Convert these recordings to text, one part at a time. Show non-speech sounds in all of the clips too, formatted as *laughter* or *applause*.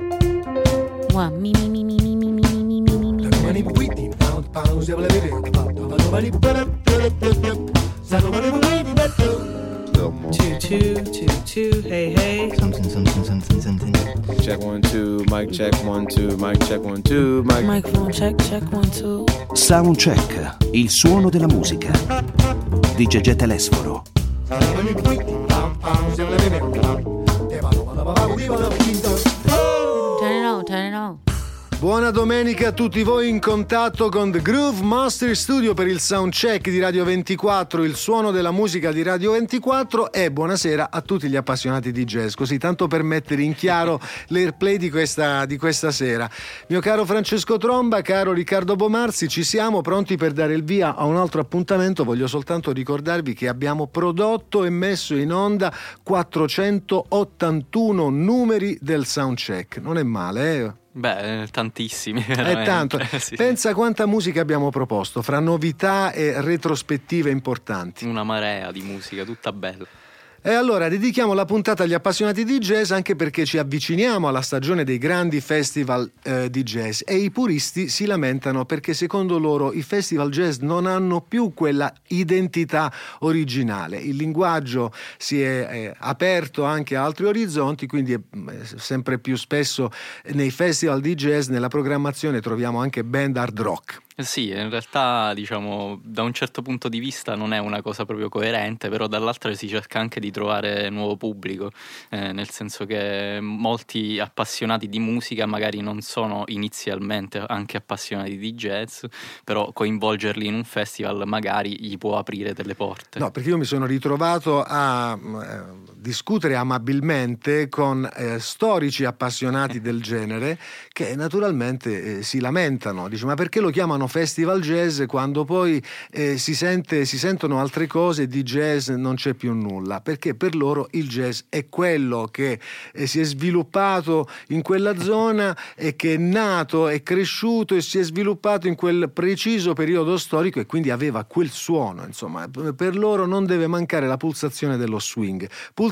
Mua, mi, mi, mi, mi, mi, mi, mi, mi, mi, mi, mi, mi. Two, two, two, two, hey, hey. Something, something, something, something. Check one, two, mic check one, two, mic check one, two, mic. Microphone check, check one, two. Soundcheck, il suono della musica. Di Gegè Telesforo. Turn Buona domenica a tutti voi in contatto con The Groove Master Studio per il soundcheck di Radio 24, il suono della musica di Radio 24 e buonasera a tutti gli appassionati di jazz, così tanto per mettere in chiaro *laughs* l'airplay di questa, di questa sera. Mio caro Francesco Tromba, caro Riccardo Bomarzi, ci siamo pronti per dare il via a un altro appuntamento, voglio soltanto ricordarvi che abbiamo prodotto e messo in onda 481 numeri del soundcheck, non è male, eh? Beh, tantissimi. *laughs* È veramente. tanto. *laughs* Sì. Pensa quanta musica abbiamo proposto, fra novità e retrospettive importanti. Una marea di musica, tutta bella. E allora dedichiamo la puntata agli appassionati di jazz anche perché ci avviciniamo alla stagione dei grandi festival eh, di jazz e i puristi si lamentano perché secondo loro i festival jazz non hanno più quella identità originale. Il linguaggio si è eh, aperto anche a altri orizzonti, quindi eh, sempre più spesso nei festival di jazz nella programmazione troviamo anche band hard rock. Sì, in realtà, diciamo, da un certo punto di vista non è una cosa proprio coerente, però dall'altro si cerca anche di trovare nuovo pubblico, eh, nel senso che molti appassionati di musica magari non sono inizialmente anche appassionati di jazz, però coinvolgerli in un festival magari gli può aprire delle porte. No, perché io mi sono ritrovato a eh, discutere amabilmente con eh, storici appassionati del genere che naturalmente eh, si lamentano, dice ma perché lo chiamano festival jazz quando poi eh, si, sente, si sentono altre cose di jazz non c'è più nulla? Perché per loro il jazz è quello che eh, si è sviluppato in quella zona e che è nato, è cresciuto e si è sviluppato in quel preciso periodo storico e quindi aveva quel suono, insomma, per loro non deve mancare la pulsazione dello swing.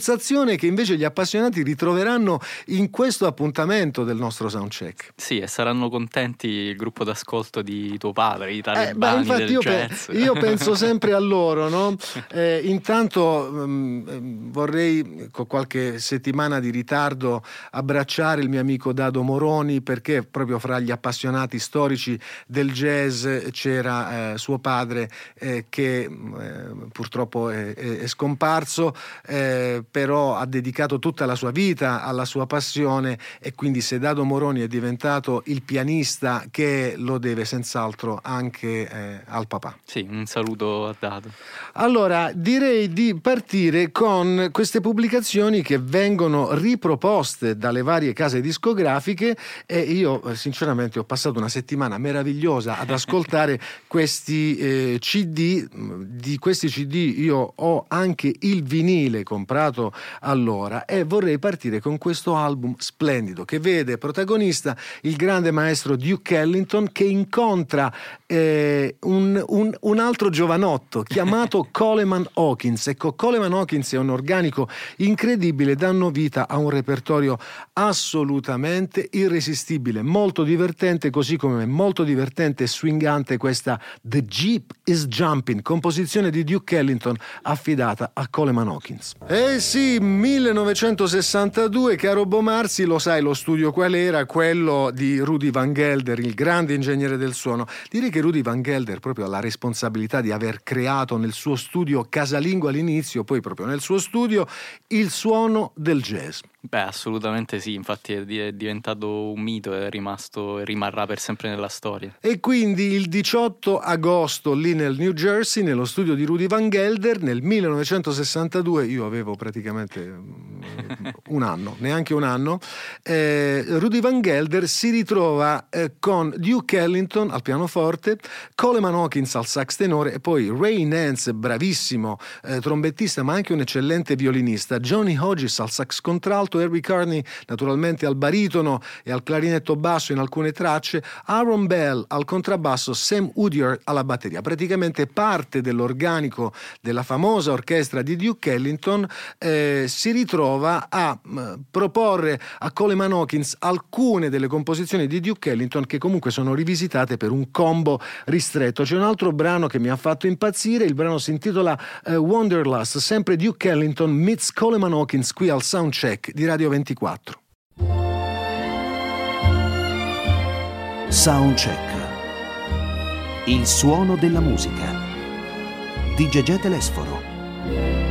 Pulsazione che invece gli appassionati ritroveranno in questo appuntamento del nostro soundcheck. Sì, e saranno contenti il gruppo d'ascolto di tuo padre, i Eh, talebani beh, infatti del io, pe- io penso *laughs* sempre a loro, no? Eh, intanto mm, ehm, vorrei con qualche settimana di ritardo abbracciare il mio amico Dado Moroni perché proprio fra gli appassionati storici del jazz c'era eh, suo padre eh, che mm, eh, purtroppo è, è- è scomparso, eh, però ha dedicato tutta la sua vita alla sua passione e quindi se Dado Moroni è diventato il pianista che lo deve senz'altro anche eh, al papà. Sì, un saluto a Dato. Allora, direi di partire con queste pubblicazioni che vengono riproposte dalle varie case discografiche e io eh, sinceramente ho passato una settimana meravigliosa ad ascoltare *laughs* questi eh, CD, di questi CD io ho anche il vinile comprato allora e vorrei partire con questo album splendido che vede protagonista il grande maestro Duke Ellington che incontra eh, un, un- un altro giovanotto *laughs* chiamato Coleman Hawkins. Ecco, Coleman Hawkins è un organico incredibile, danno vita a un repertorio assolutamente irresistibile, molto divertente, così come molto divertente e swingante questa The Jeep is Jumping, composizione di Duke Ellington affidata a Coleman Hawkins. Eh sì, 1962, caro Bomarzi, lo sai lo studio qual era? Quello di Rudy Van Gelder, il grande ingegnere del suono. Direi che Rudy Van Gelder proprio ha la responsabilità di aver creato nel suo studio casalingo all'inizio, poi proprio nel suo studio, il suono del jazz. Beh, assolutamente sì, infatti è di- è diventato un mito, è rimasto e rimarrà per sempre nella storia. E quindi il 18 agosto lì nel New Jersey, nello studio di Rudy Van Gelder, nel 1962, io avevo praticamente mm, un anno, neanche un anno, eh, Rudy Van Gelder si ritrova eh, con Duke Ellington al pianoforte, Coleman Hawkins al sax tenore e poi Ray Nance, bravissimo eh, trombettista ma anche un eccellente violinista, Johnny Hodges al sax contralto coinvolto Harry Carney naturalmente al baritono e al clarinetto basso in alcune tracce, Aaron Bell al contrabbasso, Sam Woodyard alla batteria. Praticamente parte dell'organico della famosa orchestra di Duke Ellington eh, si ritrova a mh, mm, proporre a Coleman Hawkins alcune delle composizioni di Duke Ellington che comunque sono rivisitate per un combo ristretto. C'è un altro brano che mi ha fatto impazzire, il brano si intitola uh, Wanderlust, sempre Duke Ellington meets Coleman Hawkins qui al Soundcheck di Radio 24. Soundcheck. Il suono della musica. Di Gegè Telesforo.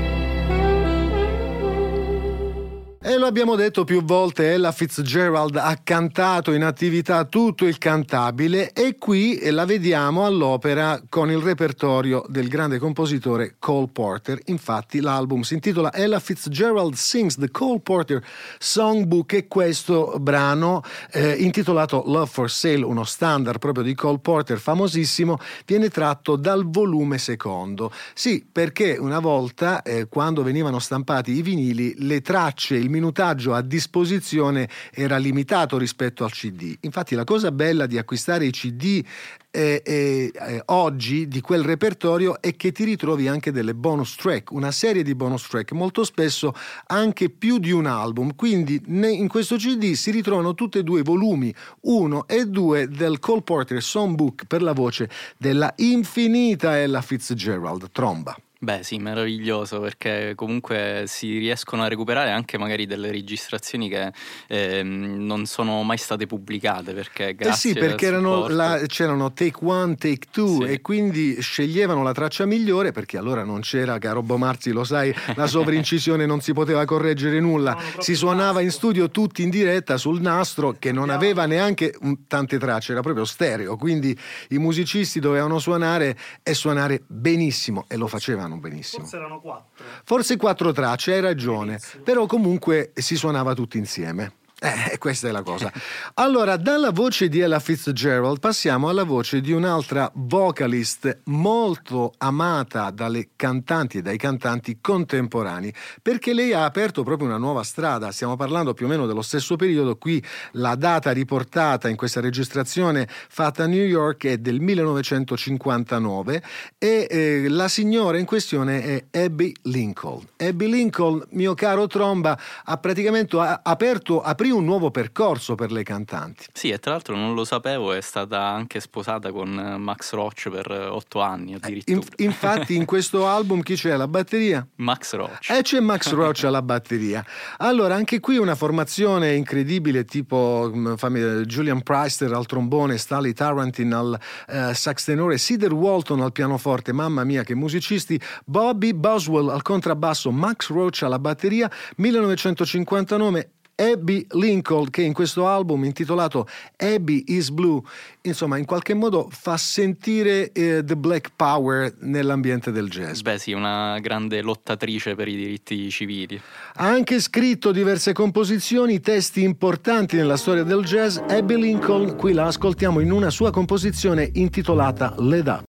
E lo abbiamo detto più volte, Ella Fitzgerald ha cantato in attività tutto il cantabile e qui la vediamo all'opera con il repertorio del grande compositore Cole Porter. Infatti l'album si intitola Ella Fitzgerald Sings the Cole Porter Songbook e questo brano eh, intitolato Love for Sale, uno standard proprio di Cole Porter famosissimo, viene tratto dal volume secondo. Sì, perché una volta eh, quando venivano stampati i vinili le tracce, il minutaggio a disposizione era limitato rispetto al CD. Infatti la cosa bella di acquistare i CD eh, eh, oggi di quel repertorio è che ti ritrovi anche delle bonus track, una serie di bonus track, molto spesso anche più di un album. Quindi in questo CD si ritrovano tutti e due i volumi 1 e 2 del Cole Porter Songbook per la voce della infinita Ella Fitzgerald, tromba. Beh sì, meraviglioso perché comunque si riescono a recuperare anche magari delle registrazioni che eh, non sono mai state pubblicate perché grazie Eh sì, perché la, c'erano take one, take two sì. e quindi sceglievano la traccia migliore perché allora non c'era, caro Bomarzi, lo sai, la sovraincisione non si poteva correggere nulla, si suonava in studio tutti in diretta sul nastro che non aveva neanche tante tracce, era proprio stereo, quindi i musicisti dovevano suonare e suonare benissimo e lo facevano suonavano benissimo. Forse erano quattro. Forse quattro tracce, hai ragione, però comunque si suonava tutti insieme. Eh, questa è la cosa. Allora, dalla voce di Ella Fitzgerald passiamo alla voce di un'altra vocalist molto amata dalle cantanti e dai cantanti contemporanei, perché lei ha aperto proprio una nuova strada. Stiamo parlando più o meno dello stesso periodo. Qui la data riportata in questa registrazione fatta a New York è del 1959 e eh, la signora in questione è Abby Lincoln. Abby Lincoln, mio caro Tromba, ha praticamente aperto, aprito un nuovo percorso per le cantanti. Sì, e tra l'altro non lo sapevo, è stata anche sposata con eh, Max Roach per eh, otto anni addirittura. In, infatti in questo *laughs* album chi c'è alla batteria? Max Roach. E c'è Max Roach alla batteria. Allora, anche qui una formazione incredibile tipo mm, fammi, Julian Preister al trombone, Stanley Tarantin al uh, sax tenore, Cedar Walton al pianoforte, mamma mia che musicisti, Bobby Boswell al contrabbasso, Max Roach alla batteria, 1959 Abby Lincoln che in questo album intitolato Abby is Blue insomma in qualche modo fa sentire eh, The Black Power nell'ambiente del jazz. Beh sì, una grande lottatrice per i diritti civili. Ha anche scritto diverse composizioni, testi importanti nella storia del jazz. Abby Lincoln qui la ascoltiamo in una sua composizione intitolata Led Up.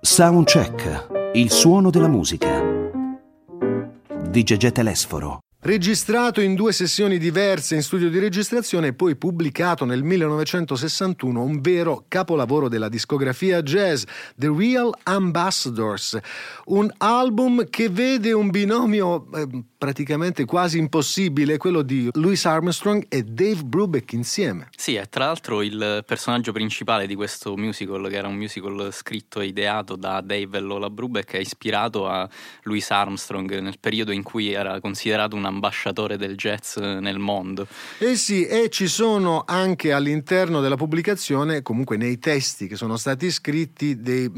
Soundcheck, il suono della musica. Di Gegè Telesforo. Registrato in due sessioni diverse in studio di registrazione e poi pubblicato nel 1961, un vero capolavoro della discografia jazz, The Real Ambassadors, un album che vede un binomio eh, praticamente quasi impossibile, quello di Louis Armstrong e Dave Brubeck insieme. Sì, e tra l'altro il personaggio principale di questo musical, che era un musical scritto e ideato da Dave e Lola Brubeck, è ispirato a Louis Armstrong nel periodo in cui era considerato una ambasciatore del jazz nel mondo. Eh sì, e ci sono anche all'interno della pubblicazione, comunque nei testi che sono stati scritti, dei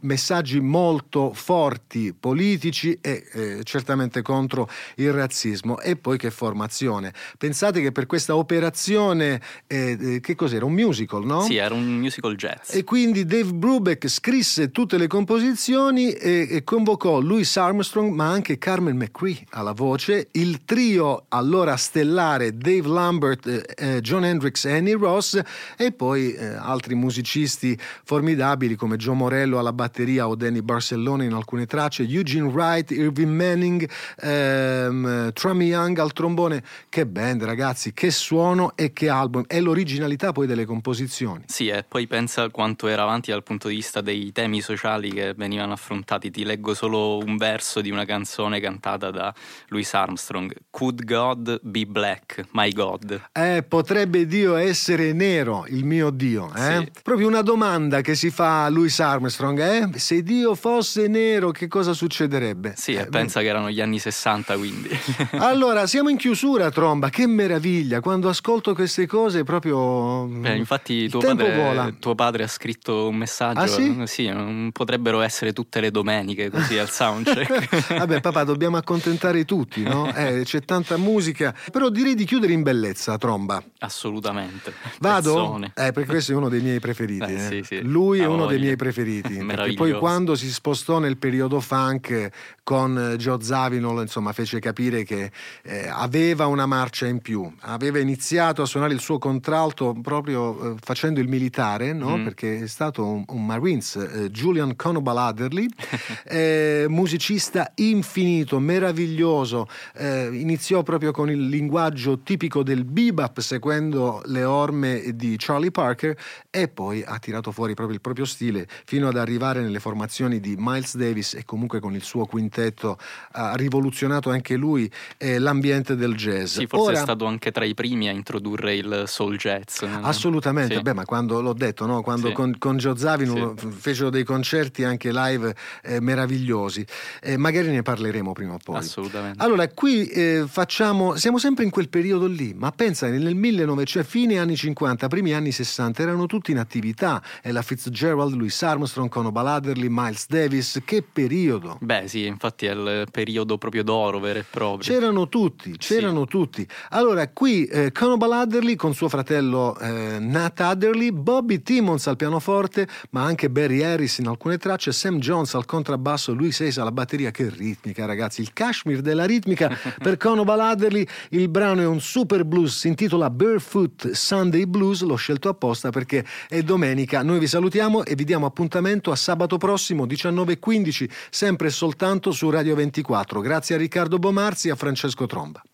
messaggi molto forti politici e eh, certamente contro il razzismo. E poi che formazione. Pensate che per questa operazione, eh, eh che cos'era? Un musical, no? Sì, era un musical jazz. E quindi Dave Brubeck scrisse tutte le composizioni e, e convocò Louis Armstrong, ma anche Carmen McCree alla voce, il trio allora stellare Dave Lambert, eh, eh, John Hendricks e Annie Ross e poi eh, altri musicisti formidabili come Joe Morello alla batteria o Danny Barcellona in alcune tracce, Eugene Wright, Irving Manning, ehm, Trummy Young al trombone. Che band ragazzi, che suono e che album e l'originalità poi delle composizioni. Sì, e poi pensa quanto era avanti dal punto di vista dei temi sociali che venivano affrontati. Ti leggo solo un verso di una canzone cantata da Louis Armstrong. Could God be black? My God. Eh, potrebbe Dio essere nero, il mio Dio. Eh? Sì. Proprio una domanda che si fa a Louis Armstrong. Eh? Se Dio fosse nero, che cosa succederebbe? Sì, Eh, pensa che erano gli anni 60, quindi. *laughs* Allora, siamo in chiusura, Tromba. Che meraviglia! Quando ascolto queste cose, proprio. Beh, infatti tuo padre, tuo padre ha scritto un messaggio. Ah, sì? non potrebbero essere tutte le domeniche così al soundcheck. *laughs* Vabbè, papà, dobbiamo accontentare tutti, no? *laughs* Eh, c'è tanta musica. Però direi di chiudere in bellezza, Tromba. Assolutamente. Vado? Pezzone. Eh, perché questo è uno dei miei preferiti. Eh, eh. sì, sì. Lui è uno dei miei preferiti. Perché poi quando si spostò nel periodo funk con eh, Joe Zawinul, insomma, fece capire che eh, aveva una marcia in più. Aveva iniziato a suonare il suo contralto proprio eh, facendo il militare, no? Mm. perché è stato un, un Marines, eh, Julian Conobal Adderley, *laughs* eh, musicista infinito, meraviglioso. Eh, iniziò proprio con il linguaggio tipico del bebop, seguendo le orme di Charlie Parker, e poi ha tirato fuori proprio il proprio stile fino ad arrivare nelle formazioni di Miles Davis e comunque con il suo quintetto ha rivoluzionato anche lui eh, l'ambiente del jazz. Sì, forse Ora- è stato anche tra i primi a introdurre il soul jazz. Assolutamente, Sì. beh, ma quando l'ho detto, no? quando Sì. con, con Gio Zavino Sì. fecero dei concerti anche live eh, meravigliosi, Eh, magari ne parleremo prima o poi. Assolutamente. Allora, qui eh, facciamo, siamo sempre in quel periodo lì, ma pensa nel 1900, cioè fine anni 50, primi anni 60, erano tutti in attività, Ella Fitzgerald, Louis Armstrong, Conobal Adderley, Miles Davis, che periodo! Beh, sì, infatti è il periodo proprio d'oro vero e proprio. C'erano tutti, c'erano tutti. Allora, qui eh, Conobal Adderley con suo fratello eh, Nat Adderley, Bobby Timmons al pianoforte, ma anche Barry Harris in alcune tracce, Sam Jones al contrabbasso, Louis Hayes alla batteria. Che ritmica, ragazzi! Il Kashmir della ritmica *laughs* per Conobal Adderley. Il brano è un super blues, si intitola Barefoot Sunday Blues. L'ho scelto apposta perché è domenica. Noi vi salutiamo e vi diamo appuntamento sabato prossimo 19.15, sempre e soltanto su Radio 24. Grazie a Riccardo Bomarzi e a Francesco Tromba.